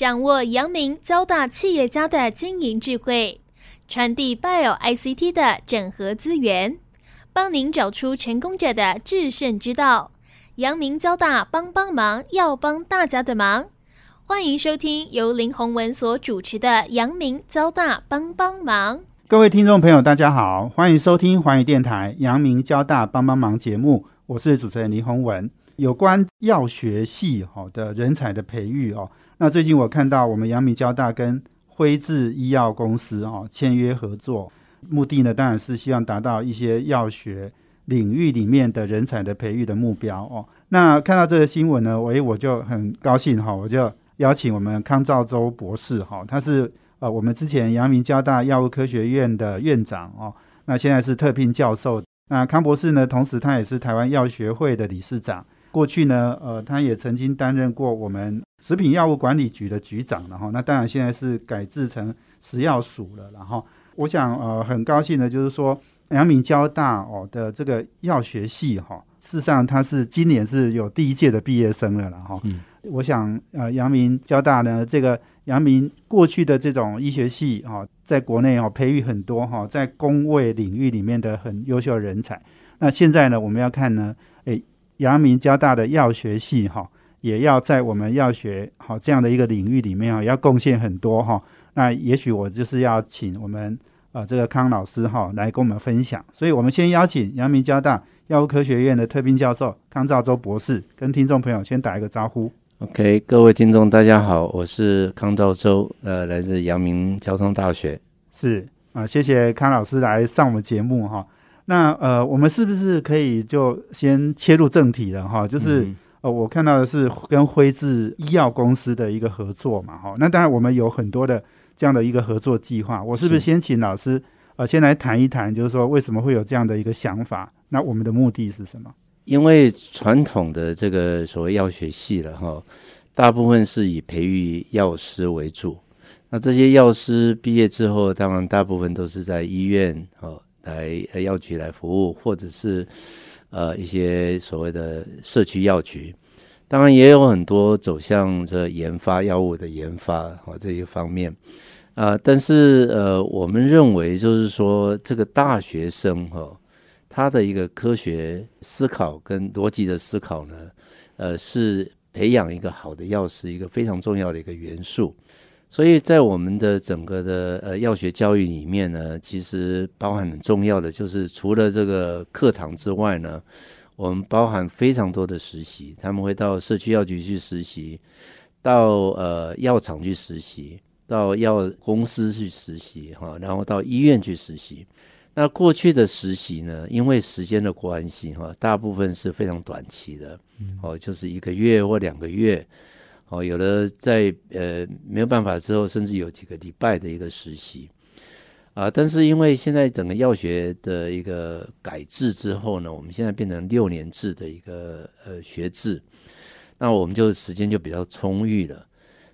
掌握阳明交大企业家的经营智慧，传递 Bio ICT 的整合资源，帮您找出成功者的制胜之道。阳明交大帮帮忙，要帮大家的忙。欢迎收听由林宏文所主持的阳明交大帮帮忙。各位听众朋友，大家好，欢迎收听环宇电台阳明交大帮帮忙节目，我是主持人林宏文。有关药学系好的人才的培育哦，那最近我看到我们阳明交大跟辉智医药公司哦签约合作，目的呢当然是希望达到一些药学领域里面的人才的培育的目标哦。那看到这个新闻呢，我我就很高兴哈，我就邀请我们康兆洲博士哈，他是呃我们之前阳明交大药物科学院的院长哦，那现在是特聘教授。那康博士呢，同时他也是台湾药学会的理事长。过去呢，呃，他也曾经担任过我们食品药物管理局的局长，然后那当然现在是改制成食药署了。然后我想，呃，很高兴的就是说，阳明交大哦的这个药学系哈，事实上他是今年是有第一届的毕业生了，然后，嗯，我想，呃，阳明交大呢，这个阳明过去的这种医学系哈，在国内哦培育很多哈，在工位领域里面的很优秀的人才。那现在呢，我们要看呢，诶。阳明交大的药学系哈，也要在我们药学好这样的一个领域里面啊，要贡献很多哈。那也许我就是要请我们啊这个康老师哈来跟我们分享。所以我们先邀请阳明交大药物科学院的特聘教授康兆洲博士跟听众朋友先打一个招呼。OK，各位听众大家好，我是康兆洲，呃，来自阳明交通大学。是啊，谢谢康老师来上我们节目哈。那呃，我们是不是可以就先切入正题了哈？就是呃，我看到的是跟辉智医药公司的一个合作嘛哈。那当然我们有很多的这样的一个合作计划。我是不是先请老师呃先来谈一谈，就是说为什么会有这样的一个想法？那我们的目的是什么？因为传统的这个所谓药学系了哈，大部分是以培育药师为主。那这些药师毕业之后，当然大部分都是在医院哦。来药局来服务，或者是呃一些所谓的社区药局，当然也有很多走向这研发药物的研发哦这一方面啊，但是呃我们认为就是说这个大学生哈他的一个科学思考跟逻辑的思考呢，呃是培养一个好的药师一个非常重要的一个元素。所以在我们的整个的呃药学教育里面呢，其实包含很重要的，就是除了这个课堂之外呢，我们包含非常多的实习，他们会到社区药局去实习，到呃药厂去实习，到药公司去实习哈，然后到医院去实习。那过去的实习呢，因为时间的关系哈，大部分是非常短期的，哦，就是一个月或两个月。哦，有的在呃没有办法之后，甚至有几个礼拜的一个实习啊。但是因为现在整个药学的一个改制之后呢，我们现在变成六年制的一个呃学制，那我们就时间就比较充裕了。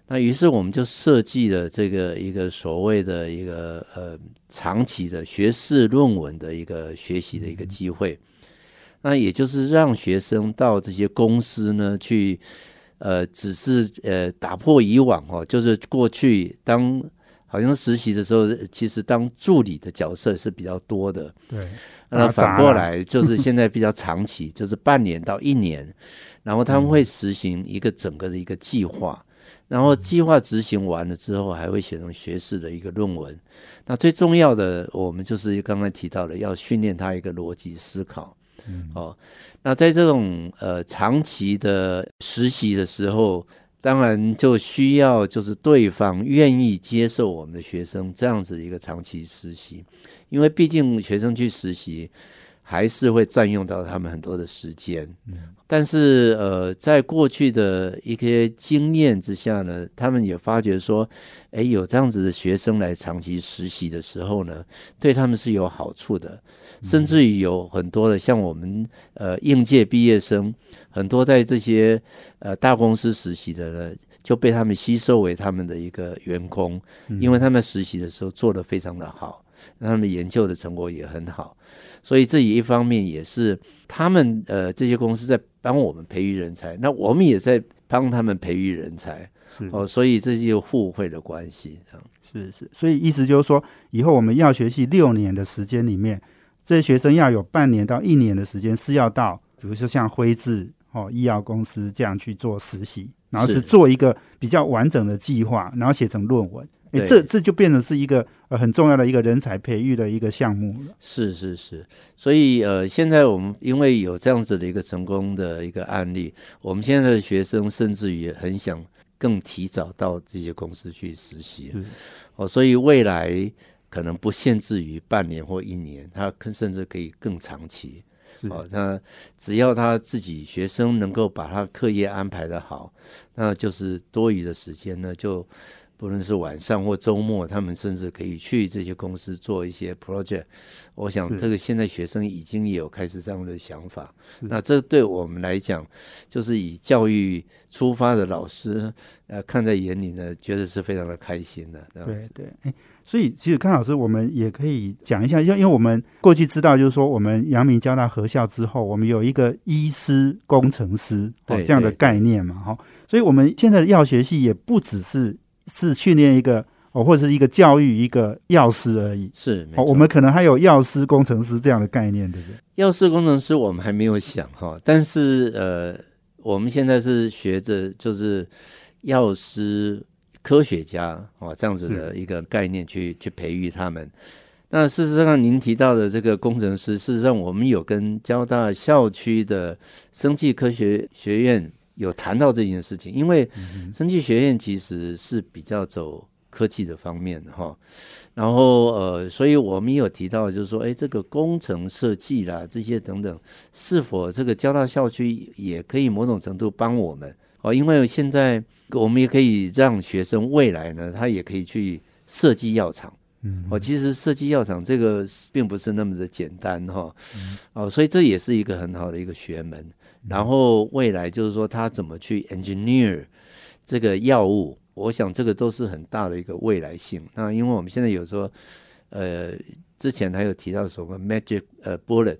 那于是我们就设计了这个一个所谓的一个呃长期的学士论文的一个学习的一个机会。那也就是让学生到这些公司呢去。呃，只是呃打破以往哦，就是过去当好像实习的时候，其实当助理的角色是比较多的。对，那反过来 就是现在比较长期，就是半年到一年，然后他们会实行一个整个的一个计划，然后计划执行完了之后，还会写成学士的一个论文。那最重要的，我们就是刚刚提到的，要训练他一个逻辑思考。哦，那在这种呃长期的实习的时候，当然就需要就是对方愿意接受我们的学生这样子一个长期实习，因为毕竟学生去实习还是会占用到他们很多的时间。嗯但是呃，在过去的一些经验之下呢，他们也发觉说，哎，有这样子的学生来长期实习的时候呢，对他们是有好处的。甚至于有很多的像我们呃应届毕业生，很多在这些呃大公司实习的呢，就被他们吸收为他们的一个员工，因为他们实习的时候做得非常的好，他们研究的成果也很好，所以这一方面也是他们呃这些公司在帮我们培育人才，那我们也在帮他们培育人才，是。哦，所以这就互惠的关系。这样是是，所以意思就是说，以后我们药学系六年的时间里面，这些学生要有半年到一年的时间是要到，比如说像辉智哦医药公司这样去做实习，然后是是。做一个比较完整的计划，然后写成论文。这这就变成是一个呃很重要的一个人才培育的一个项目了。是是是，所以呃，现在我们因为有这样子的一个成功的一个案例，我们现在的学生甚至于很想更提早到这些公司去实习哦，所以未来可能不限制于半年或一年，他可甚至可以更长期。哦，那只要他自己学生能够把他课业安排的好，那就是多余的时间呢，就不论是晚上或周末，他们甚至可以去这些公司做一些 project。我想这个现在学生已经也有开始这样的想法。那这对我们来讲，就是以教育出发的老师，呃，看在眼里呢，觉得是非常的开心的。对对，诶所以其实康老师，我们也可以讲一下，因为因为我们过去知道，就是说我们阳明交大合校之后，我们有一个医师工程师哦对这样的概念嘛，哈、所以我们现在的药学系也不只是是训练一个哦，或者是一个教育一个药师而已。哦，是哦。我们可能还有药师、工程师这样的概念，对不对？药师工程师我们还没有想哈，但是呃，我们现在是学着就是药师、科学家哦这样子的一个概念去去培育他们。那事实上，您提到的这个工程师，事实上我们有跟交大校区的生技科学学院有谈到这件事情，因为生技学院其实是比较走科技的方面的哈。然后呃，所以我们也有提到，就是说，哎，这个工程设计啦，这些等等，是否这个交大校区也可以某种程度帮我们哦？因为现在我们也可以让学生未来呢，他也可以去设计药厂。嗯，哦，其实设计药厂这个并不是那么的简单哈、哦，所以这也是一个很好的一个学门。然后未来就是说，他怎么去 engineer 这个药物，我想这个都是很大的一个未来性。那因为我们现在有说，呃，之前还有提到什么 magic 呃 bullet，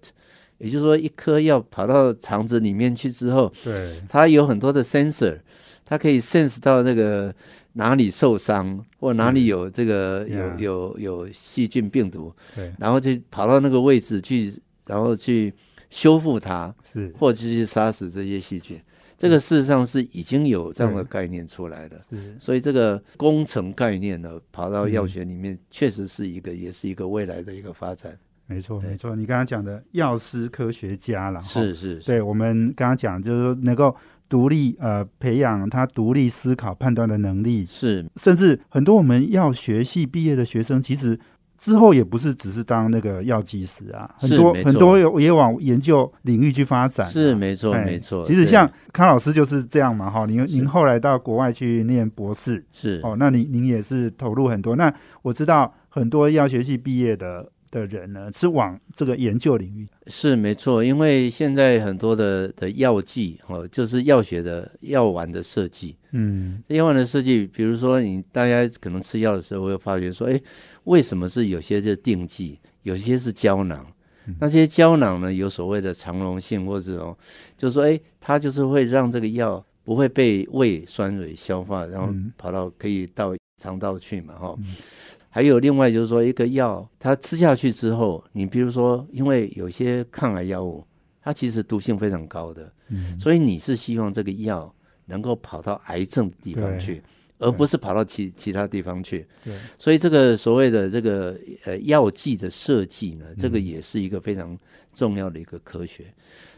也就是说一颗药跑到肠子里面去之后，对，它有很多的 sensor，它可以 sense 到这个哪里受伤或哪里有这个有有有细菌病毒，对，然后就跑到那个位置去，然后去修复它，是。或者去杀死这些细菌。这个事实上是已经有这样的概念出来的，是，所以这个工程概念呢，跑到药学里面，确实是一个，也是一个未来的一个发展。没错没错。你刚刚讲的药师科学家了，哈。是是，是对我们刚刚讲，就是说能够独立呃培养他独立思考判断的能力，是。甚至很多我们药学系毕业的学生，其实之后也不是只是当那个药剂师啊，很多很多有也往研究领域去发展啊、是没错哎没错。其实像康老师就是这样嘛，哈，您您后来到国外去念博士，是哦，那您您也是投入很多。那我知道很多药学系毕业的的人呢，是往这个研究领域，是没错，因为现在很多的的药剂哦，就是药学的药丸的设计。嗯，药丸的设计，比如说你大家可能吃药的时候会发觉说，哎，为什么是有些是定剂，有些是胶囊？那些胶囊呢，有所谓的肠溶性或者这种，就是说，哎，它就是会让这个药不会被胃酸蕊消化，然后嗯。跑到可以到肠道去嘛，哈、还有另外就是说，一个药它吃下去之后，你比如说，因为有些抗癌药物，它其实毒性非常高的，嗯。所以你是希望这个药能够跑到癌症地方去，而不是跑到其其他地方去。对，所以这个所谓的这个呃药剂的设计呢，这嗯个也是一个非常重要的一个科学。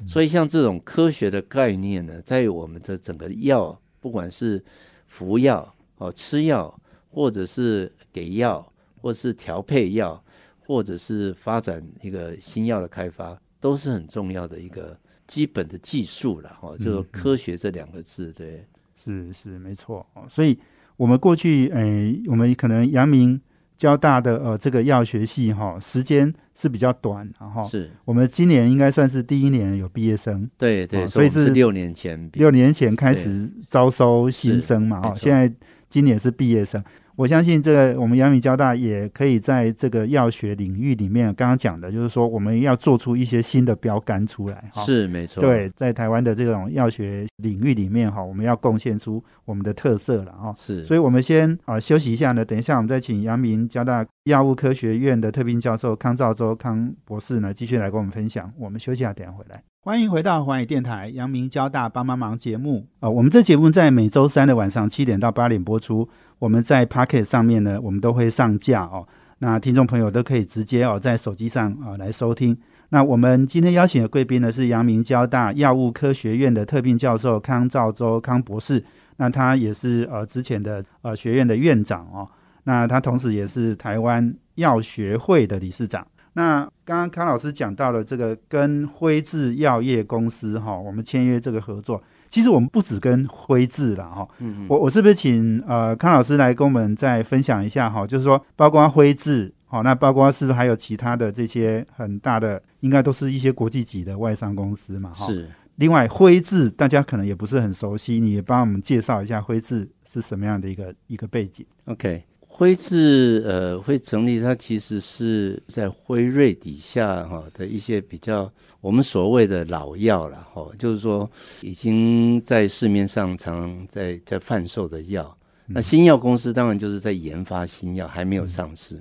所以像这种科学的概念呢，在我们的整个药，不管是服药哦、吃药，或者是给药，或是调配药，或者是发展一个新药的开发，都是很重要的一个基本的技术了哈。就是科学这两个字，对，是是没错。哦所以我们过去，诶、我们可能阳明交大的呃这个药学系哈、时间是比较短，然后是，我们今年应该算是第一年有毕业生，对对，哦所以是六年前六年前开始招收新生嘛，哈，现在今年是毕业生。我相信这个我们阳明交大也可以在这个药学领域里面，刚刚讲的就是说我们要做出一些新的标杆出来哈。是没错，对，在台湾的这种药学领域里面哈，我们要贡献出我们的特色了哈。是，所以我们先啊休息一下呢，等一下我们再请阳明交大药物科学院的特聘教授康兆洲康博士呢，继续来跟我们分享。我们休息下，等下回来。欢迎回到环宇电台阳明交大帮帮忙节目啊、我们这节目在每周三的晚上七点到八点播出。我们在 Pocket 上面呢，我们都会上架哦。那听众朋友都可以直接哦在手机上啊、来收听。那我们今天邀请的贵宾呢是阳明交大药物科学院的特聘教授康兆洲康博士。那他也是呃之前的呃学院的院长哦。那他同时也是台湾药学会的理事长。那刚刚康老师讲到了这个跟辉智药业公司哈、我们签约这个合作。其实我们不止跟辉智了哈，嗯我我是不是请呃康老师来跟我们再分享一下哈？就是说，包括辉智，好、那包括是不是还有其他的这些很大的，应该都是一些国际级的外商公司嘛哈？。是。另外，辉智大家可能也不是很熟悉，你也帮我们介绍一下辉智是什么样的一个一个背景？OK，辉智呃会成立，它其实是在辉瑞底下哈、的一些比较我们所谓的老药了哈、就是说已经在市面上常在在贩售的药。那新药公司当然就是在研发新药，还没有上市。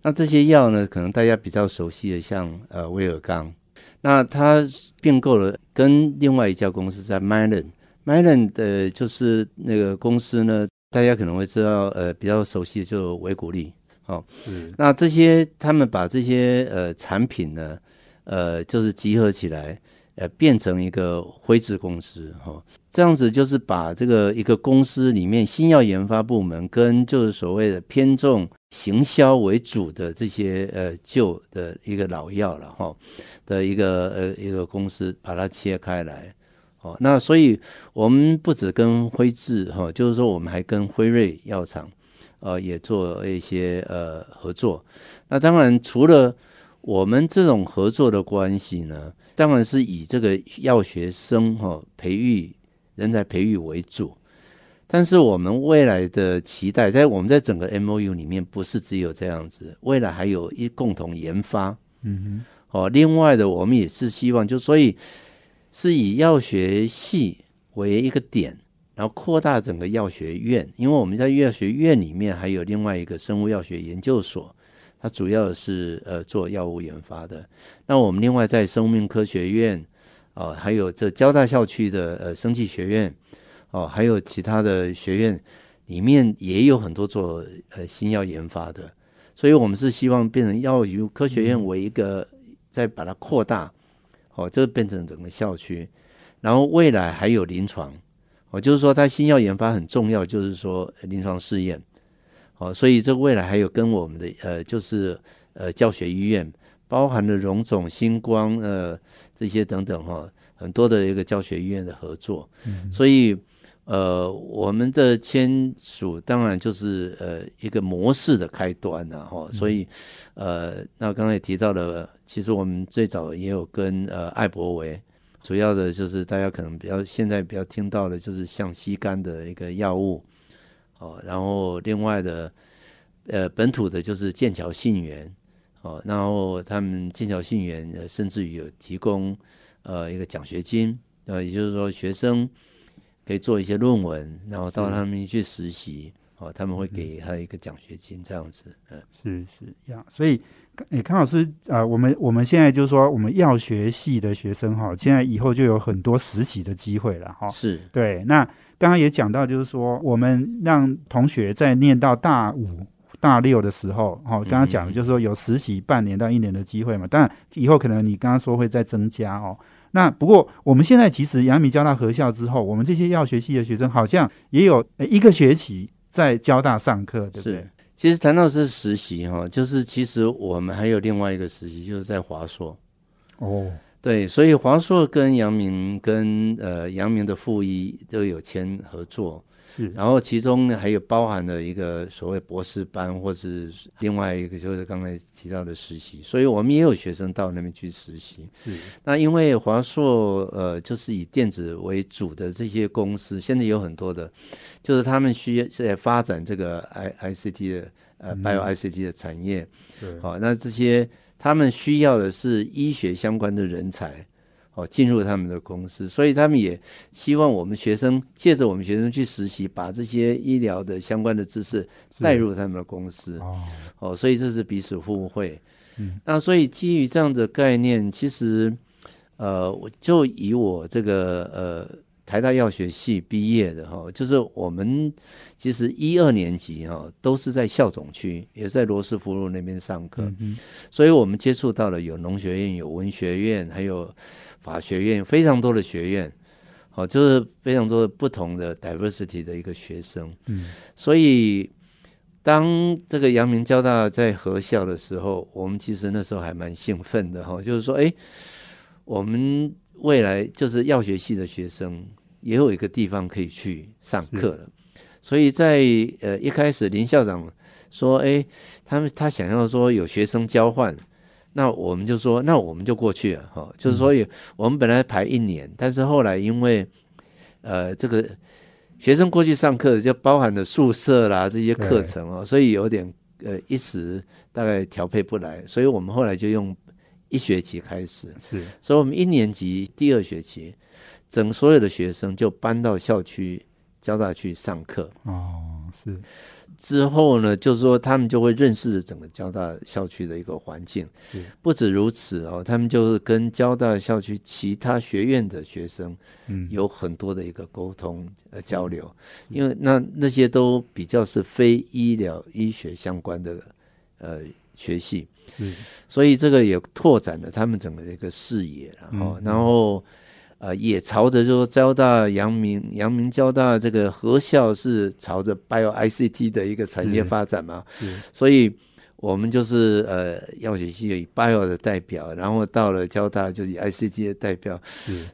那这些药呢，可能大家比较熟悉的，像呃威尔刚，那它并购了跟另外一家公司在 Mylan，Mylan 的就是那个公司呢，大家可能会知道，呃，比较熟悉的就维谷利。是那这些他们把这些呃产品呢，呃，就是集合起来，呃，变成一个灰质公司哈、这样子就是把这个一个公司里面新药研发部门跟就是所谓的偏重行销为主的这些呃旧的一个老药了哈、的一个呃一个公司把它切开来。哦，那所以我们不止跟辉智哈、就是说我们还跟辉瑞药厂，呃，也做一些呃合作。那当然，除了我们这种合作的关系呢，当然是以这个药学生哈、培育人才培育为主。但是我们未来的期待，在我们在整个 M O U 里面，不是只有这样子，未来还有一共同研发。嗯哼哦，另外的我们也是希望，就所以是以药学系为一个点，然后扩大整个药学院，因为我们在药学院里面还有另外一个生物药学研究所，它主要是呃做药物研发的。那我们另外在生命科学院，哦、还有这交大校区的呃生技学院，哦，还有其他的学院里面也有很多做呃新药研发的，所以我们是希望变成药与科学院为一个，再把它扩大，哦，这个变成整个校区，然后未来还有临床，哦，就是说它新药研发很重要，就是说呃临床试验，哦，所以这未来还有跟我们的呃就是呃教学医院，包含了荣总、星光呃这些等等哈、很多的一个教学医院的合作，所以。呃，我们的签署当然就是呃一个模式的开端呐、哈、所以呃，那刚才也提到了，其实我们最早也有跟呃艾伯维，主要的就是大家可能比较现在比较听到的就是像吸肝的一个药物，哦，然后另外的呃本土的就是剑桥信源，哦，然后他们剑桥信源呃甚至于有提供呃一个奖学金，呃，也就是说学生。可以做一些论文，然后到他们去实习，哦，他们会给他一个奖学金这样子，嗯，是是呀，所以诶，康老师啊、呃我们我们现在就是说，我们药学系的学生哈，现在以后就有很多实习的机会了哈。是对，那刚刚也讲到，就是说我们让同学在念到大五、大六的时候，哈、刚刚讲的就是说有实习半年到一年的机会嘛。当然，以后可能你刚刚说会再增加哦。那不过我们现在其实阳明交大合校之后，我们这些药学系的学生好像也有诶一个学期在交大上课，对不对是？。其实谈到是实习哈，就是其实我们还有另外一个实习，就是在华硕。哦，对，所以华硕跟阳明跟呃阳明的附一都有签合作。是，然后其中呢还有包含了一个所谓博士班，或是另外一个就是刚才提到的实习，所以我们也有学生到那边去实习。是，那因为华硕呃就是以电子为主的这些公司，现在有很多的，就是他们需要在发展这个 I I C T 的呃 Bio I C T 的产业。对，好、那这些他们需要的是医学相关的人才，哦，进入他们的公司，所以他们也希望我们学生借着我们学生去实习，把这些医疗的相关的知识带入他们的公司，哦，哦，所以这是彼此互惠。嗯，那所以基于这样的概念，其实，呃，我就以我这个呃台大药学系毕业的哈，就是我们其实一二年级哈都是在校总区，也在罗斯福路那边上课，嗯，所以我们接触到了有农学院、有文学院，还有法学院，非常多的学院，好、就是非常多的不同的 diversity 的一个学生。嗯，所以当这个阳明交大在合校的时候，我们其实那时候还蛮兴奋的哈、就是说，哎，我们未来就是药学系的学生也有一个地方可以去上课了。所以在呃一开始林校长说，哎，他们他想要说有学生交换，那我们就说，那我们就过去了哈、就是所以我们本来排一年，但是后来因为呃这个学生过去上课就包含了宿舍啦这些课程哦，所以有点呃一时大概调配不来，所以我们后来就用一学期开始，是，所以我们一年级第二学期，整所有的学生就搬到校区交大去上课。哦，是，之后呢，就是说他们就会认识整个交大校区的一个环境。不止如此哦，他们就是跟交大校区其他学院的学生嗯，有很多的一个沟通呃交流，因为那那些都比较是非医疗医学相关的呃学系，是，所以这个也拓展了他们整个的一个视野，然后、嗯。然后呃也朝着就说交大、阳明、阳明交大这个合校是朝着 Bio ICT 的一个产业发展嘛，所以我们就是呃药学系以 Bio 的代表，然后到了交大就以 ICT 的代表，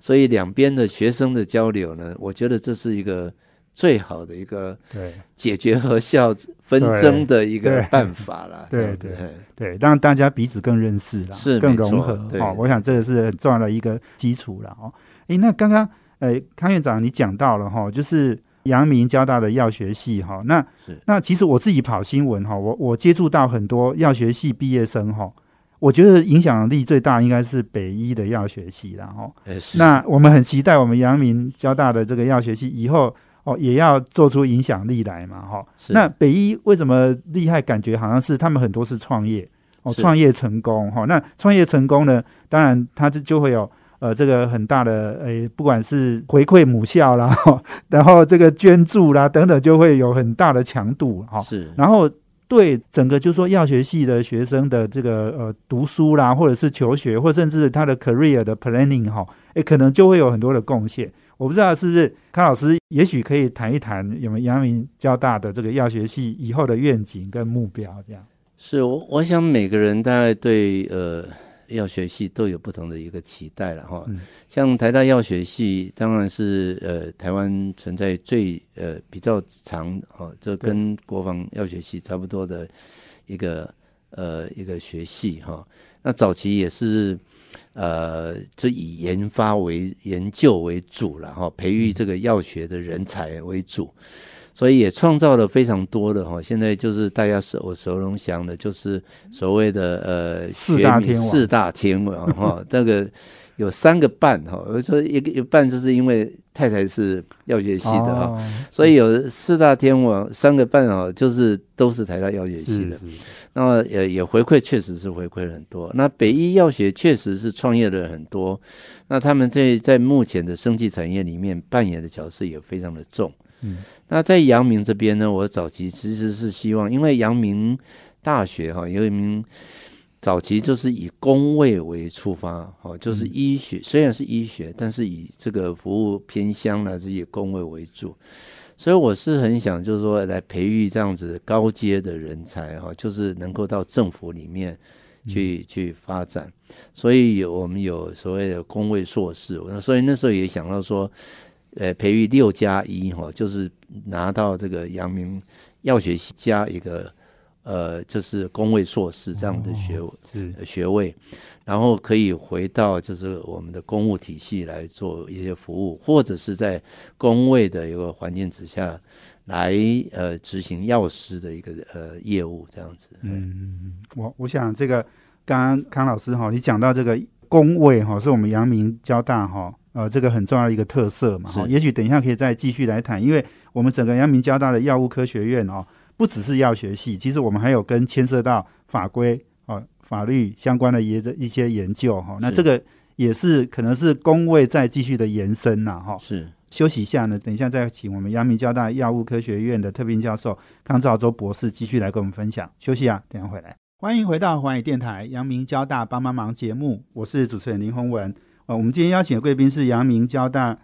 所以两边的学生的交流呢，我觉得这是一个最好的一个对，解决合校纷争的一个办法啦。对对对，让大家彼此更认识啦，是更融合对哦。我想这个是很重要的一个基础了哦。诶，那刚刚呃康院长你讲到了哈，就是阳明交大的药学系哈，那那其实我自己跑新闻哈，我我接触到很多药学系毕业生哈，我觉得影响力最大应该是北医的药学系啦哈。那我们很期待我们阳明交大的这个药学系以后哦也要做出影响力来嘛哈。是那北医为什么厉害？感觉好像是他们很多是创业哦，创业成功哈、那创业成功呢，当然他就就会有呃这个很大的诶，不管是回馈母校啦，然后这个捐助啦等等，就会有很大的强度哈。是然后对整个就是说药学系的学生的这个呃读书啦，或者是求学，或甚至他的 career 的 planning 哈，诶，可能就会有很多的贡献。我不知道是不是康老师，也许可以谈一谈有没有阳明交大的这个药学系以后的愿景跟目标这样。是我我想每个人大概对呃药学系都有不同的一个期待了哈。嗯像台大药学系当然是呃台湾存在最呃比较长哦，这跟国防药学系差不多的一个呃一个学系哈。那早期也是呃就以研发为研究为主了哈，培育这个药学的人才为主。所以也创造了非常多的哈，现在就是大家手耳熟能详的，就是所谓的呃四大天王四大天王哈，那个有三个半哈，我说一个一半就是因为太太是药学系的哈，哦所以有四大天王三个半哦，就是都是台大药学系的。那么也也回馈，确实是回馈了很多。那北医药学确实是创业的人很多，那他们在在目前的生技产业里面扮演的角色也非常的重。嗯，那在阳明这边呢，我早期其实是希望，因为阳明大学哈有一名早期就是以工位为出发，哦，就是医学、虽然是医学，但是以这个服务偏乡呢是以工位为主。所以我是很想，就是说来培育这样子高阶的人才哈，就是能够到政府里面去、去发展。所以有我们有所谓的工位硕士，那所以那时候也想到说，呃培育六加一哈，就是拿到这个阳明药学系加一个呃就是工位硕士这样的学是。学位，然后可以回到就是我们的公务体系来做一些服务，或者是在公卫的一个环境之下来呃执行药师的一个呃业务这样子。嗯，我我想这个刚刚康老师哈，你讲到这个工位哈，是我们阳明交大哈，呃，这个很重要的一个特色嘛哈。也许等一下可以再继续来谈，因为我们整个阳明交大的药物科学院哦，不只是药学系，其实我们还有跟牵涉到法规哦、法律相关的一些一些研究哈。那是这个也是可能是工位再继续的延伸呐哈。是休息一下呢，等一下再请我们阳明交大药物科学院的特聘教授康兆洲博士继续来跟我们分享。休息啊，等一下回来。欢迎回到环宇电台阳明交大帮帮忙节目，我是主持人林宏文。呃，我们今天邀请的贵宾是阳明交大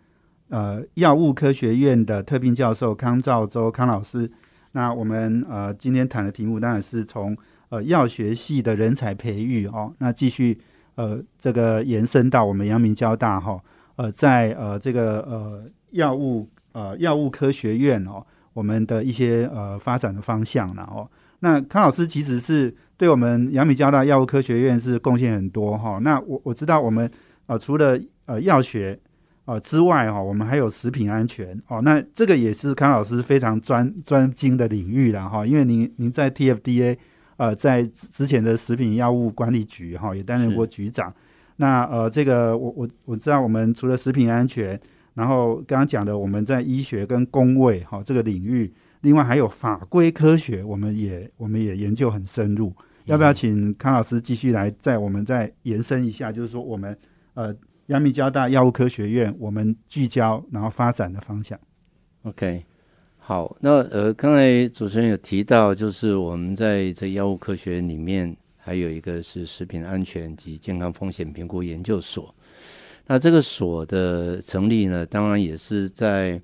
呃药物科学院的特聘教授康兆洲康老师。那我们呃今天谈的题目当然是从呃药学系的人才培育哦，那继续呃这个延伸到我们阳明交大哈、呃在呃这个呃药物呃药物科学院哦，我们的一些呃发展的方向了哦。那康老师其实是对我们阳明交大药物科学院是贡献很多哈、那我我知道我们呃除了呃药学呃之外哈、我们还有食品安全哦。那这个也是康老师非常专专精的领域了哈、因为您您在 TFDA 呃在之之前的食品药物管理局哈、也担任过局长。那呃这个我我我知道我们除了食品安全，然后刚刚讲的我们在医学跟工卫哈、这个领域。另外还有法规科学，我们也我们也研究很深入。要不要请康老师继续来在我们再延伸一下？就是说我们呃阳明交大药物科学院，我们聚焦然后发展的方向。OK，好，那呃，刚才主持人有提到，就是我们在这药物科学里面还有一个是食品安全及健康风险评估研究所。那这个所的成立呢，当然也是在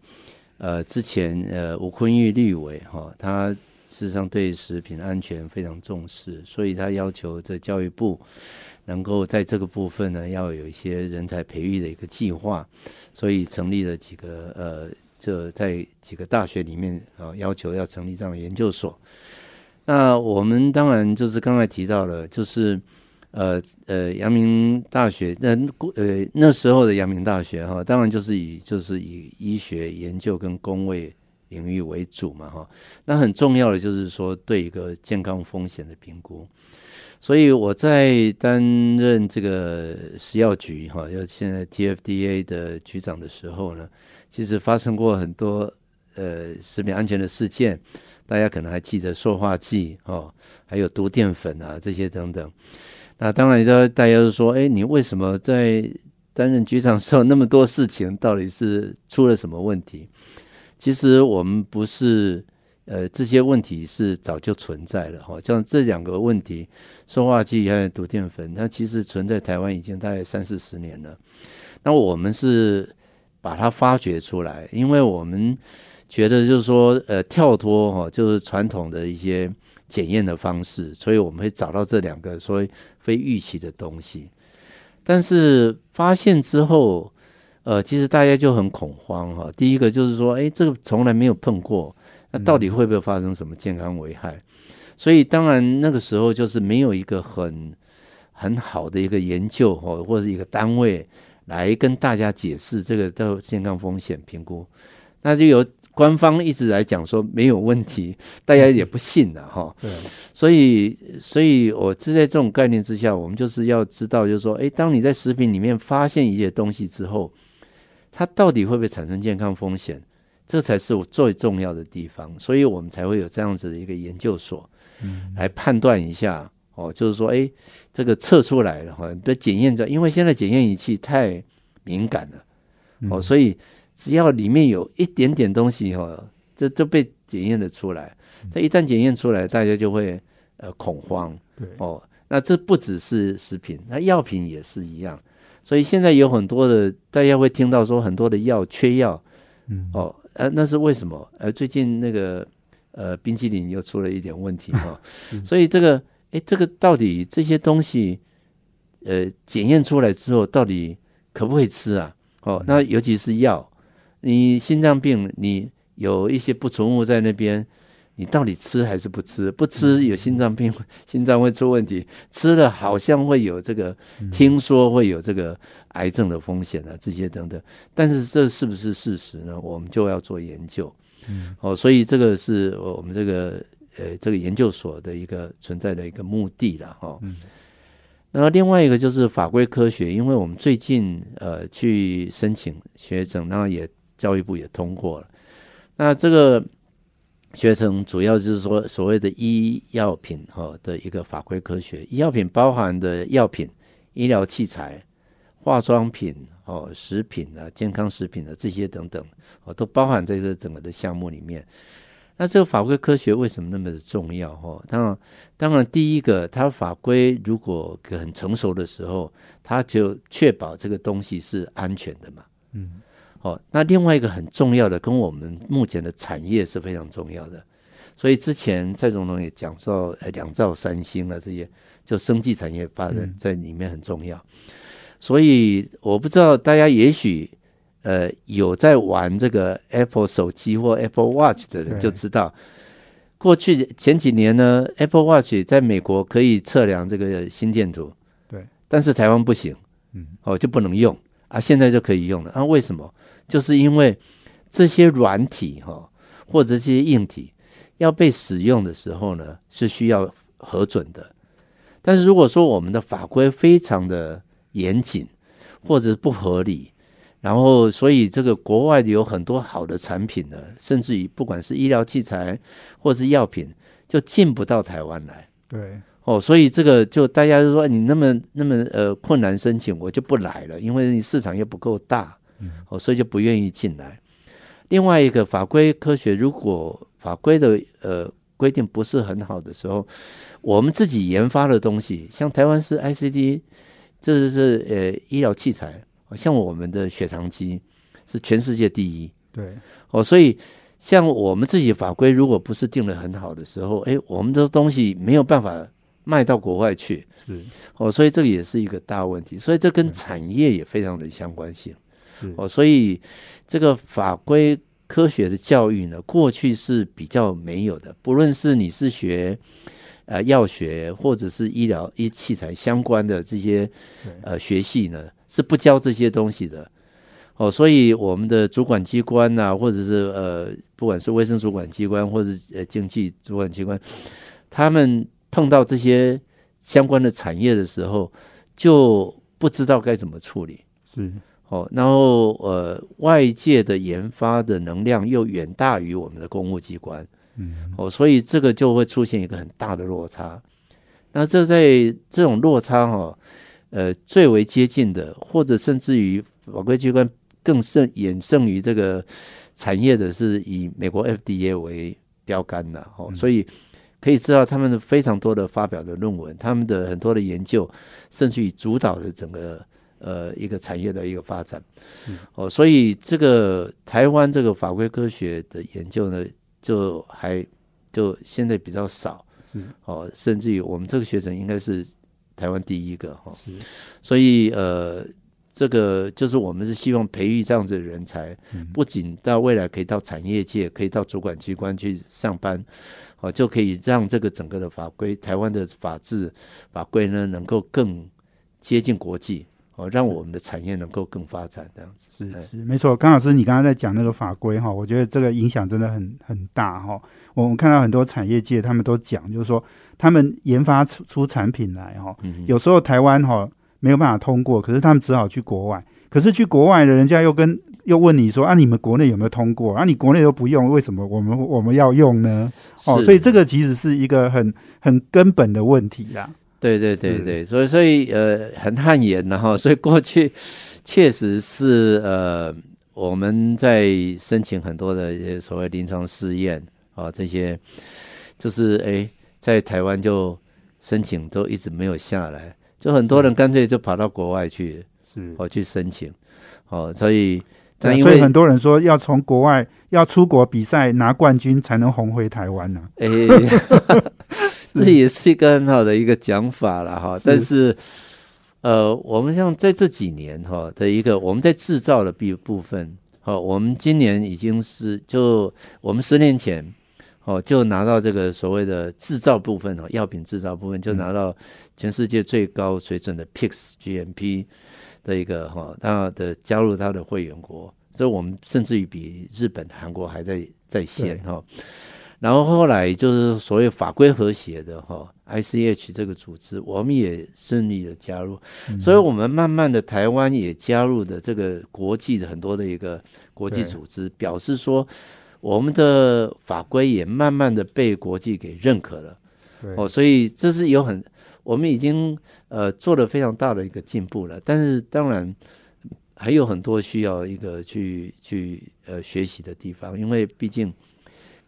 呃之前呃吴坤玉立委哈、他事实上对食品安全非常重视，所以他要求这教育部能够在这个部分呢，要有一些人才培育的一个计划，所以成立了几个呃。这在几个大学里面啊、要求要成立这样的研究所。那我们当然就是刚才提到了，就是呃呃，阳明大学那呃那时候的阳明大学哈，当然就是以就是以医学研究跟工位领域为主嘛哈。那很重要的就是说对一个健康风险的评估。所以我在担任这个食药局哈，要现在 TFDA 的局长的时候呢，其实发生过很多呃食品安全的事件，大家可能还记得塑化剂哦，还有毒淀粉啊这些等等。那当然，大大家都说，哎，你为什么在担任局长时候那么多事情，到底是出了什么问题？其实我们不是。呃，这些问题是早就存在了哈，像这两个问题，塑化剂还有毒淀粉，它其实存在台湾已经大概三四十年了。那我们是把它发掘出来，因为我们觉得就是说，呃，跳脱哈，就是传统的一些检验的方式，所以我们会找到这两个所谓非预期的东西。但是发现之后，呃，其实大家就很恐慌哈。第一个就是说，哎，这个从来没有碰过。那到底会不会发生什么健康危害？所以当然那个时候就是没有一个很很好的一个研究哦，或者一个单位来跟大家解释这个的健康风险评估，那就有官方一直来讲说没有问题，大家也不信了哈。对，所以所以我是在这种概念之下，我们就是要知道，就是说，诶，当你在食品里面发现一些东西之后，它到底会不会产生健康风险？这才是我最重要的地方，所以我们才会有这样子的一个研究所，嗯，来判断一下哦，就是说，哎，这个测出来了哈，被检验着，因为现在检验仪器太敏感了，哦，所以只要里面有一点点东西哈，这就被检验的出来，这一旦检验出来，大家就会呃恐慌，对，哦，那这不只是食品，那药品也是一样，所以现在有很多的大家会听到说很多的药缺药，嗯，哦。呃，那是为什么？呃，最近那个呃，冰淇淋又出了一点问题哈、所以这个，诶，这个到底这些东西，呃，检验出来之后，到底可不可以吃啊？哦，那尤其是药，你心脏病，你有一些不纯物在那边，你到底吃还是不吃？不吃有心脏病，心脏会出问题；吃了好像会有这个，听说会有这个癌症的风险啊，这些等等。但是这是不是事实呢？我们就要做研究。哦，所以这个是我们这个呃这个研究所的一个存在的一个目的了哈。然后另外一个就是法规科学，因为我们最近呃去申请学程，然后也教育部也通过了。那这个学程主要就是说所谓的医药品哈的一个法规科学，医药品包含的药品、医疗器材、化妆品哦、食品啊、健康食品啊这些等等哦，都包含在这整个的项目里面。那这个法规科学为什么那么的重要？哈，当然，当然，第一个，它法规如果很成熟的时候，它就确保这个东西是安全的嘛。嗯，哦，那另外一个很重要的，跟我们目前的产业是非常重要的。所以之前蔡总统也讲说，呃，两兆三星啊，这些就生技产业发展在里面很重要。所以我不知道大家也许。呃，有在玩这个 Apple 手机或 Apple Watch 的人就知道，过去前几年呢，Apple Watch 在美国可以测量这个心电图，对，但是台湾不行，嗯，哦就不能用啊，现在就可以用了啊？为什么？就是因为这些软体哈，或者这些硬体要被使用的时候呢，是需要核准的。但是如果说我们的法规非常的严谨，或者不合理。然后，所以这个国外的有很多好的产品呢，甚至于不管是医疗器材或是药品，就进不到台湾来。对，哦，所以这个就大家就说你那么那么呃困难申请，我就不来了，因为你市场又不够大，哦，所以就不愿意进来。另外一个法规科学，如果法规的呃规定不是很好的时候，我们自己研发的东西，像台湾是 ICD，这是呃医疗器材。像我们的血糖机是全世界第一，对哦，所以像我们自己法规如果不是定的很好的时候，哎，我们的东西没有办法卖到国外去，是哦，所以这个也是一个大问题，所以这跟产业也非常的相关性，哦，所以这个法规科学的教育呢，过去是比较没有的，不论是你是学呃药学或者是医疗医器材相关的这些呃学系呢。是不教这些东西的，哦，所以我们的主管机关呐，或者是呃，不管是卫生主管机关或者呃经济主管机关，他们碰到这些相关的产业的时候，就不知道该怎么处理。是哦，然后呃，外界的研发的能量又远大于我们的公务机关，嗯，哦，所以这个就会出现一个很大的落差。那这在这种落差哈。呃，最为接近的，或者甚至于法规机关更胜远胜于这个产业的，是以美国 FDA 为标杆的哦，所以可以知道他们的非常多的发表的论文，他们的很多的研究，甚至于主导的整个呃一个产业的一个发展。哦，所以这个台湾这个法规科学的研究呢，就还就现在比较少。是。哦，甚至于我们这个学生应该是。台湾第一个哈，所以呃，这个就是我们是希望培育这样子的人才，不仅到未来可以到产业界，可以到主管机关去上班，哦，就可以让这个整个的法规，台湾的法制法规呢，能够更接近国际，哦，让我们的产业能够更发展这样子。是是没错，刚老师你刚刚在讲那个法规哈，我觉得这个影响真的很很大哈。我们看到很多产业界他们都讲，就是说。他们研发出出产品来哈，有时候台湾哈没有办法通过，可是他们只好去国外。可是去国外的人家又跟又问你说啊，你们国内有没有通过？啊，你国内都不用，为什么我们我们要用呢？哦，所以这个其实是一个很很根本的问题啦。对对对对，所以所以呃很汗颜然后。所以过去确实是呃我们在申请很多的所谓临床试验啊，这些就是哎。在台湾就申请都一直没有下来，就很多人干脆就跑到国外去，是哦去申请，哦，所以但因为很多人说要从国外要出国比赛拿冠军才能红回台湾呢，哎，这也是一个很好的一个讲法了哈。但是呃，我们像在这几年哈的一个我们在制造的部部分好，我们今年已经是就我们十年前，哦，就拿到这个所谓的制造部分哦，药品制造部分就拿到全世界最高水准的 PICS GMP 的一个哈，它的加入它的会员国，所以我们甚至于比日本、韩国还在在线哈。然后后来就是所谓法规和谐的哈，ICH 这个组织，我们也顺利的加入，所以我们慢慢的台湾也加入的这个国际的很多的一个国际组织，表示说我们的法规也慢慢的被国际给认可了。哦，所以这是有很，我们已经呃做了非常大的一个进步了，但是当然还有很多需要一个去去呃学习的地方，因为毕竟。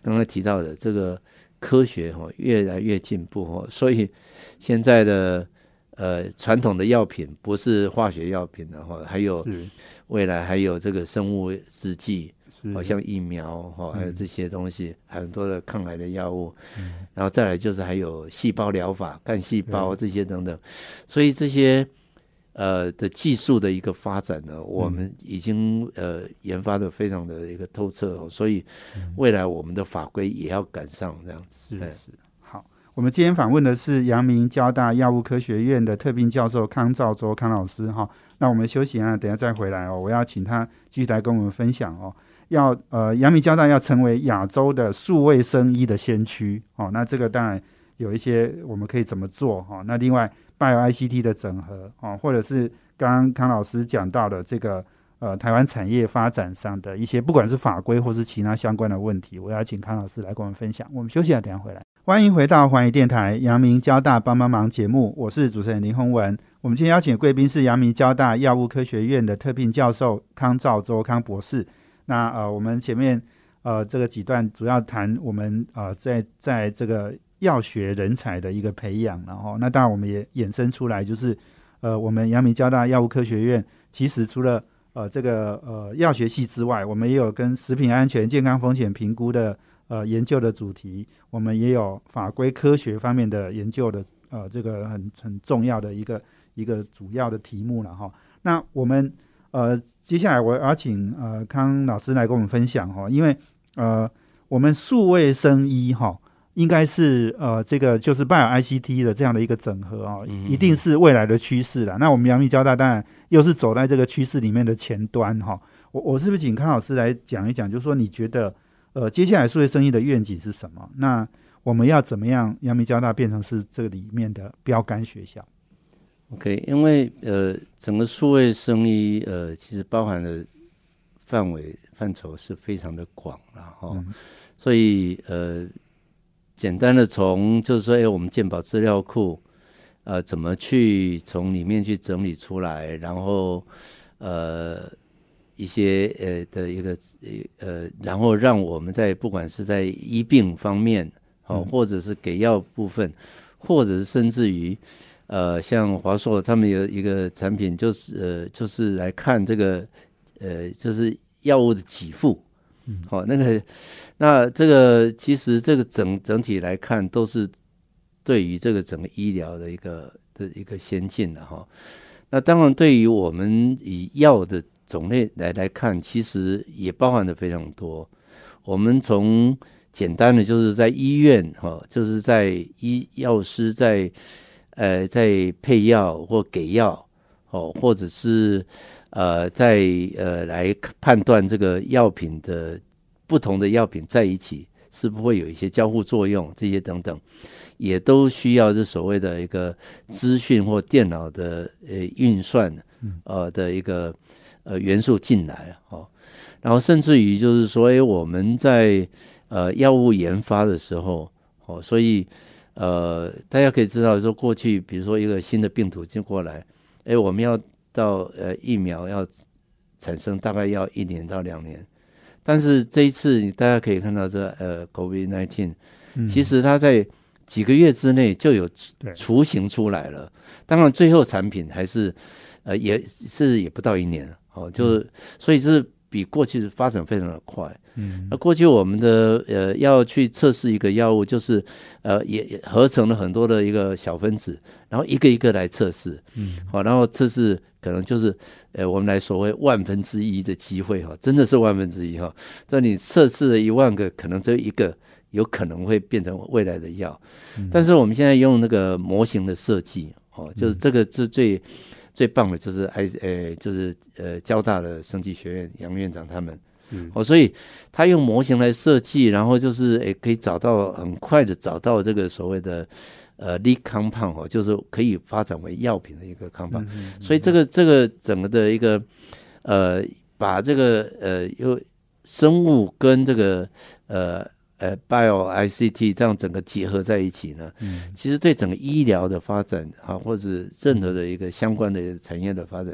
刚才提到的这个科学哈越来越进步哈，所以现在的呃传统的药品不是化学药品的话，还有未来还有这个生物制剂，好像疫苗哈，还有这些东西，很多的抗癌的药物，然后再来就是还有细胞疗法、干细胞这些等等，所以这些。呃的技术的一个发展呢，我们已经呃研发的非常的一个透彻，哦所以未来我们的法规也要赶上这样子。是是，好，我们今天访问的是阳明交大药物科学院的特聘教授康兆洲康老师哈。那我们休息啊，等下再回来哦。我要请他继续来跟我们分享哦。要呃，阳明交大要成为亚洲的数位生医的先驱哦。那这个当然有一些我们可以怎么做哈。那另外。Bio ICT 的整合啊，或者是刚刚康老师讲到的这个呃台湾产业发展上的一些，不管是法规或是其他相关的问题，我要请康老师来跟我们分享。我们休息了，等下回来。欢迎回到环宇电台阳明交大帮帮忙节目，我是主持人林宏文。我们今天邀请贵宾是阳明交大药物科学院的特聘教授康兆周康博士。那呃，我们前面呃这个几段主要谈我们呃在在这个。药学人才的一个培养，然后那当然我们也衍生出来，就是呃，我们阳明交大药物科学院其实除了呃这个呃药学系之外，我们也有跟食品安全、健康风险评估的呃研究的主题，我们也有法规科学方面的研究的呃这个很很重要的一个一个主要的题目了哈。那我们呃接下来我要请呃康老师来跟我们分享哈，因为呃我们数位生医哈。应该是呃，这个就是拜尔 ICT 的这样的一个整合啊，一定是未来的趋势了。那我们阳明交大当然又是走在这个趋势里面的前端哈。我我是不是请康老师来讲一讲，就是说你觉得呃，接下来数位生意的愿景是什么？那我们要怎么样阳明交大变成是这个里面的标杆学校？OK，因为呃，整个数位生意呃，其实包含的范围范畴是非常的广了哈，所以呃。简单的从就是说，哎，我们鉴宝资料库，呃，怎么去从里面去整理出来，然后呃一些呃的一个呃，然后让我们在不管是在医病方面，哦，或者是给药部分，或者是甚至于呃，像华硕他们有一个产品，就是呃，就是来看这个呃，就是药物的给付。好，那个，那这个其实这个整整体来看，都是对于这个整个医疗的一个的一个先进的哈。那当然，对于我们以药的种类来来看，其实也包含的非常多。我们从简单的就是在医院哈，就是在医药师在呃在配药或给药哦，或者是。呃，在呃来判断这个药品的不同的药品在一起是不会有一些交互作用，这些等等，也都需要这所谓的一个资讯或电脑的呃运算，呃的一个呃元素进来哦。然后甚至于就是说，哎，我们在呃药物研发的时候，哦，所以呃大家可以知道说，过去比如说一个新的病毒进过来，哎，我们要。到呃疫苗要产生大概要一年到两年，但是这一次大家可以看到这呃 COVID nineteen，其实它在几个月之内就有雏形出来了。当然最后产品还是呃也是也不到一年哦，就是所以是比过去发展非常的快。嗯。那过去我们的呃要去测试一个药物，就是呃也也合成了很多的一个小分子，然后一个一个来测试，嗯，好，然后测试可能就是呃我们来所谓万分之一的机会哈，真的是万分之一哈。这你测试了一万个，可能只有一个有可能会变成未来的药，但是我们现在用那个模型的设计哦，就是这个是最。最棒的就是哎呃，就是呃，交大的生技学院杨院长他们，是哦，所以他用模型来设计，然后就是诶，可以找到很快的找到这个所谓的呃 lead compound 哦，就是可以发展为药品的一个 compound，、所以这个这个整个的一个呃，把这个呃有生物跟这个呃呃 bio ICT 这样整个结合在一起呢，其实对整个医疗的发展啊，或者任何的一个相关的产业的发展，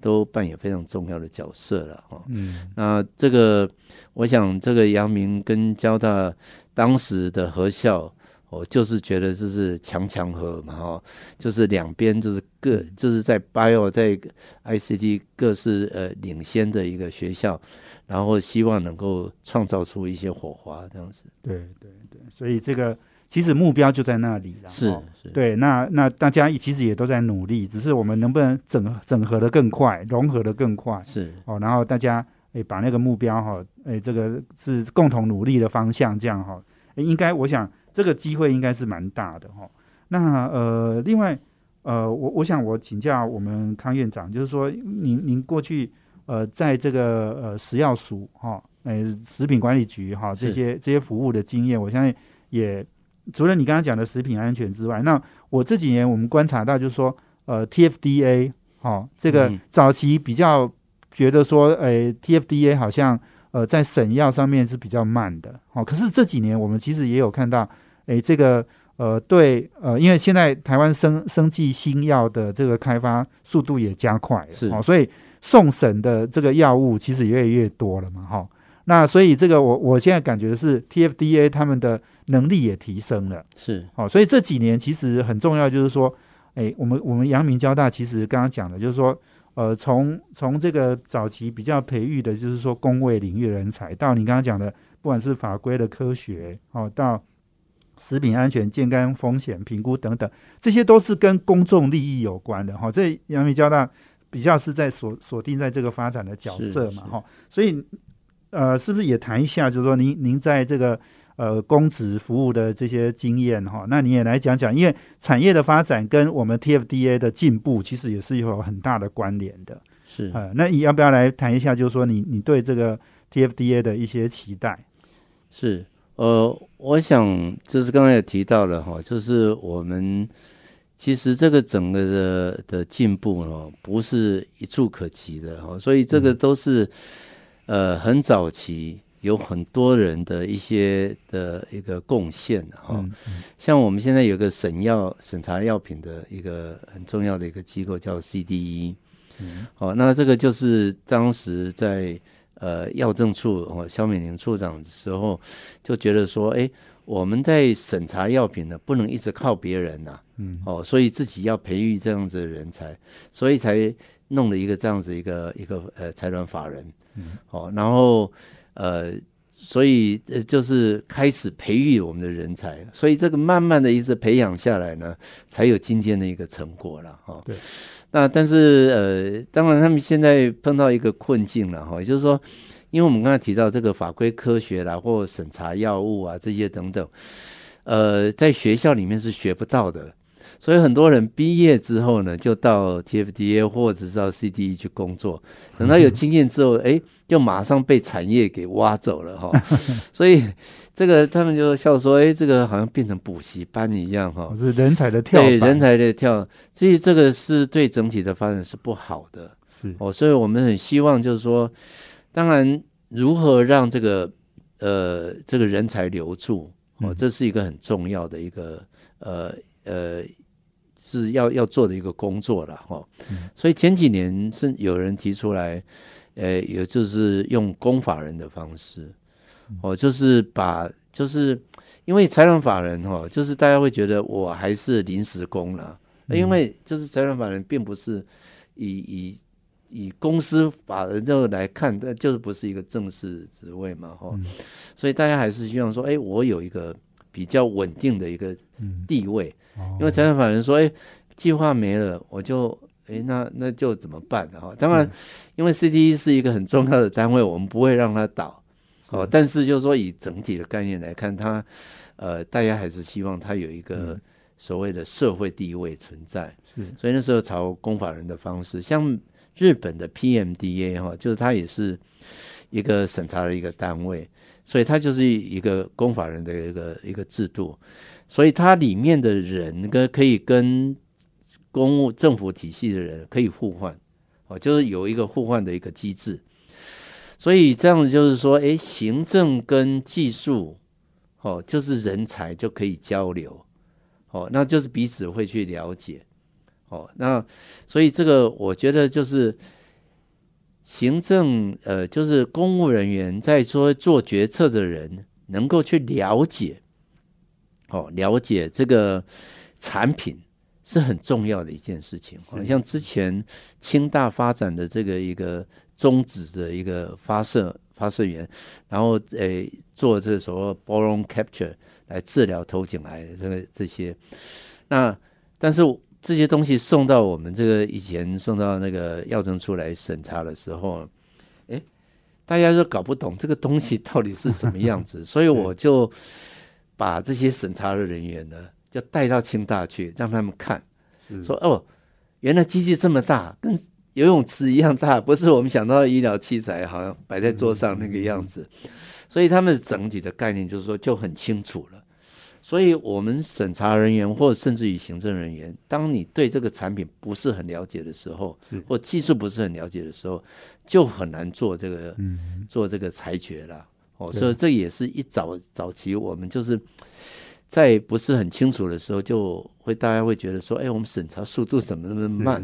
都扮演非常重要的角色了哈。嗯。那这个，我想这个阳明跟交大当时的合校，我就是觉得就是强强合嘛哈，就是两边就是各就是在 bio 在 ICT 各是呃领先的一个学校，然后希望能够创造出一些火花这样子。对对对，所以这个其实目标就在那里了。是哦是，对，那那大家其实也都在努力，只是我们能不能整整合的更快，融合的更快是哦，然后大家诶把那个目标哈，诶这个是共同努力的方向，这样哈，应该我想这个机会应该是蛮大的哈。那呃，另外呃，我我想我请教我们康院长，就是说您您过去呃在这个呃食药署哈，呃食品管理局哈这些这些服务的经验，我相信也除了你刚刚讲的食品安全之外，那我这几年我们观察到就是说呃 TFDA 哈这个嗯早期比较觉得说，诶、TFDA 好像呃在审药上面是比较慢的，哦，可是这几年我们其实也有看到，诶、这个呃对呃，因为现在台湾生生技新药的这个开发速度也加快了，是哦，所以送审的这个药物其实越来越多了嘛，哈、那所以这个我我现在感觉是 TFDA 他们的能力也提升了。是哦、所以这几年其实很重要，就是说，哎，我们我们阳明交大其实刚刚讲的，就是说，呃，从从这个早期比较培育的，就是说工位领域人才，到你刚刚讲的，不管是法规的科学，哦，到食品安全、健康风险评估等等，这些都是跟公众利益有关的，哈、这阳明交大比较是在锁锁定在这个发展的角色嘛，是哈、所以，呃，是不是也谈一下，就是说您您在这个呃公职服务的这些经验哈，那你也来讲讲，因为产业的发展跟我们 TFDA 的进步其实也是有很大的关联的。是呃，那你要不要来谈一下，就是说你你对这个 TFDA 的一些期待？是，呃，我想就是刚才也提到了哈，就是我们其实这个整个的的进步哦，不是一触可及的哈，所以这个都是、呃很早期有很多人的一些的一个贡献哈。嗯像我们现在有个审药审查药品的一个很重要的一个机构叫 CDE，好、那这个就是当时在呃药政处哦肖美玲处长的时候就觉得说，哎，我们在审查药品呢，不能一直靠别人呐、嗯哦，所以自己要培育这样子的人才，所以才弄了一个这样子一个一个呃财团法人，嗯哦，然后呃，所以呃就是开始培育我们的人才，所以这个慢慢的一直培养下来呢，才有今天的一个成果了哈。对。那但是呃，当然他们现在碰到一个困境了哈，也就是说，因为我们刚才提到这个法规科学啦，或审查药物啊这些等等，呃，在学校里面是学不到的。所以很多人毕业之后呢，就到 TFDA 或者是到 CDE 去工作，等到有经验之后，哎，就马上被产业给挖走了哈。所以这个他们就笑说，哎，这个好像变成补习班一样哈我。是人才的跳，对人才的跳，所以这个是对整体的发展是不好的是哦。所以我们很希望就是说，当然如何让这个呃这个人才留住哦，嗯这是一个很重要的一个呃呃是要要做的一个工作了哈、哦。所以前几年是有人提出来，呃，也就是用公法人的方式，哦，就是把就是因为财团法人哈、哦，就是大家会觉得我还是临时工了，因为就是财团法人并不是以以以公司法人这个来看，那就是不是一个正式职位嘛，哈、嗯。所以大家还是希望说，哎，我有一个比较稳定的一个嗯，地位，哦。因为财产法人说，哎，计划没了，我就，哎，那那就怎么办呢？哈，当然，因为 CDE 是一个很重要的单位，我们不会让它倒，哦，但是就是说以整体的概念来看，它，呃，大家还是希望它有一个所谓的社会地位存在，是。所以那时候朝公法人的方式，像日本的 PMDA 哈，就是它也是一个审查的一个单位，所以它就是一个公法人的一个一个制度，所以它里面的人跟可以跟公务政府体系的人可以互换，哦，就是有一个互换的一个机制，所以这样子就是说，诶，行政跟技术，哦，就是人才就可以交流，哦，那就是彼此会去了解，哦，那所以这个我觉得就是行政，呃，就是公务人员在说做决策的人能够去了解，哦，了解这个产品是很重要的一件事情。好像之前清大发展的这个一个中子的一个发射发射源，然后诶做这所谓 boron capture 来治疗头颈癌这个这些，那但是这些东西送到我们这个以前送到那个药政处来审查的时候，诶，大家都搞不懂这个东西到底是什么样子，所以我就把这些审查的人员呢，就带到清大去，让他们看，说哦，原来机器这么大，跟游泳池一样大，不是我们想到的医疗器材，好像摆在桌上那个样子。所以他们整体的概念就是说就很清楚了。所以我们审查人员或者甚至于行政人员，当你对这个产品不是很了解的时候，或技术不是很了解的时候，就很难做这个、做这个裁决了。哦，所以这也是一早早期我们就是在不是很清楚的时候，就会大家会觉得说，哎，我们审查速度怎么那么慢？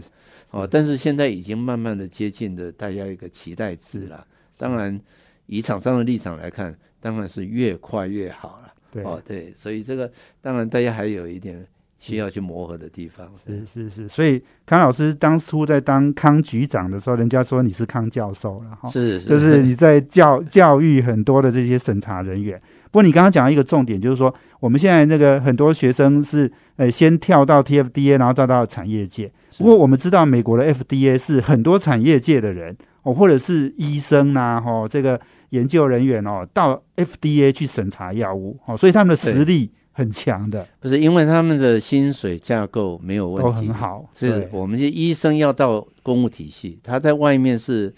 哦，但是现在已经慢慢的接近的大家一个期待值了。当然，以厂商的立场来看，当然是越快越好了。对哦，对，所以这个当然大家还有一点需要去磨合的地方。是是是，所以康老师当初在当康局长的时候，人家说你是康教授了哈，是，就是你在教教育很多的这些审查人员。不过你刚刚讲到一个重点，就是说我们现在那个很多学生是呃先跳到 TFDA，然后再到产业界。不过我们知道美国的 FDA 是很多产业界的人哦，或者是医生呐、哈、哦，这个研究人员哦，到 FDA 去审查药物哦，所以他们的实力很强的，不是因为他们的薪水架构没有问都题，很好。是我们这医生要到公务体系，他在外面是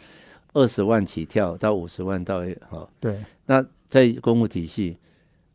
二十万起跳到五十万到哈、对。那在公务体系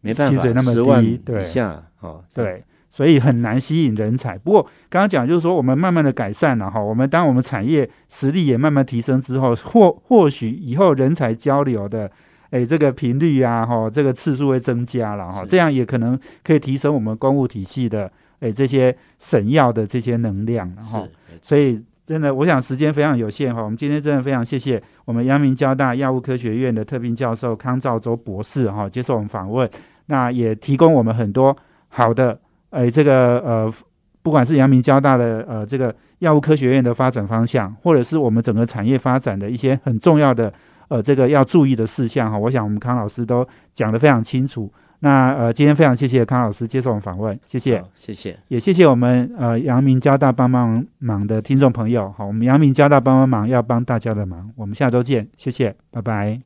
没办法薪水那么十万低对以下哦，对，所以很难吸引人才。不过刚刚讲就是说，我们慢慢的改善了哈，我们当我们产业实力也慢慢提升之后，或或许以后人才交流的。哎，这个频率啊，哈，这个次数会增加了哈，是这样也可能可以提升我们公务体系的哎这些审药的这些能量了哈。是所以真的，我想时间非常有限哈，我们今天真的非常谢谢我们阳明交大药物科学院的特聘教授康兆洲博士哈接受我们访问，那也提供我们很多好的呃这个呃不管是阳明交大的呃这个药物科学院的发展方向，或者是我们整个产业发展的一些很重要的呃这个要注意的事项哈，我想我们康老师都讲得非常清楚。那呃，今天非常谢谢康老师接受我们访问，谢谢。谢谢。也谢谢我们呃阳明交大帮帮忙的听众朋友，好，我们阳明交大帮帮忙要帮大家的忙，我们下周见，谢谢，拜拜。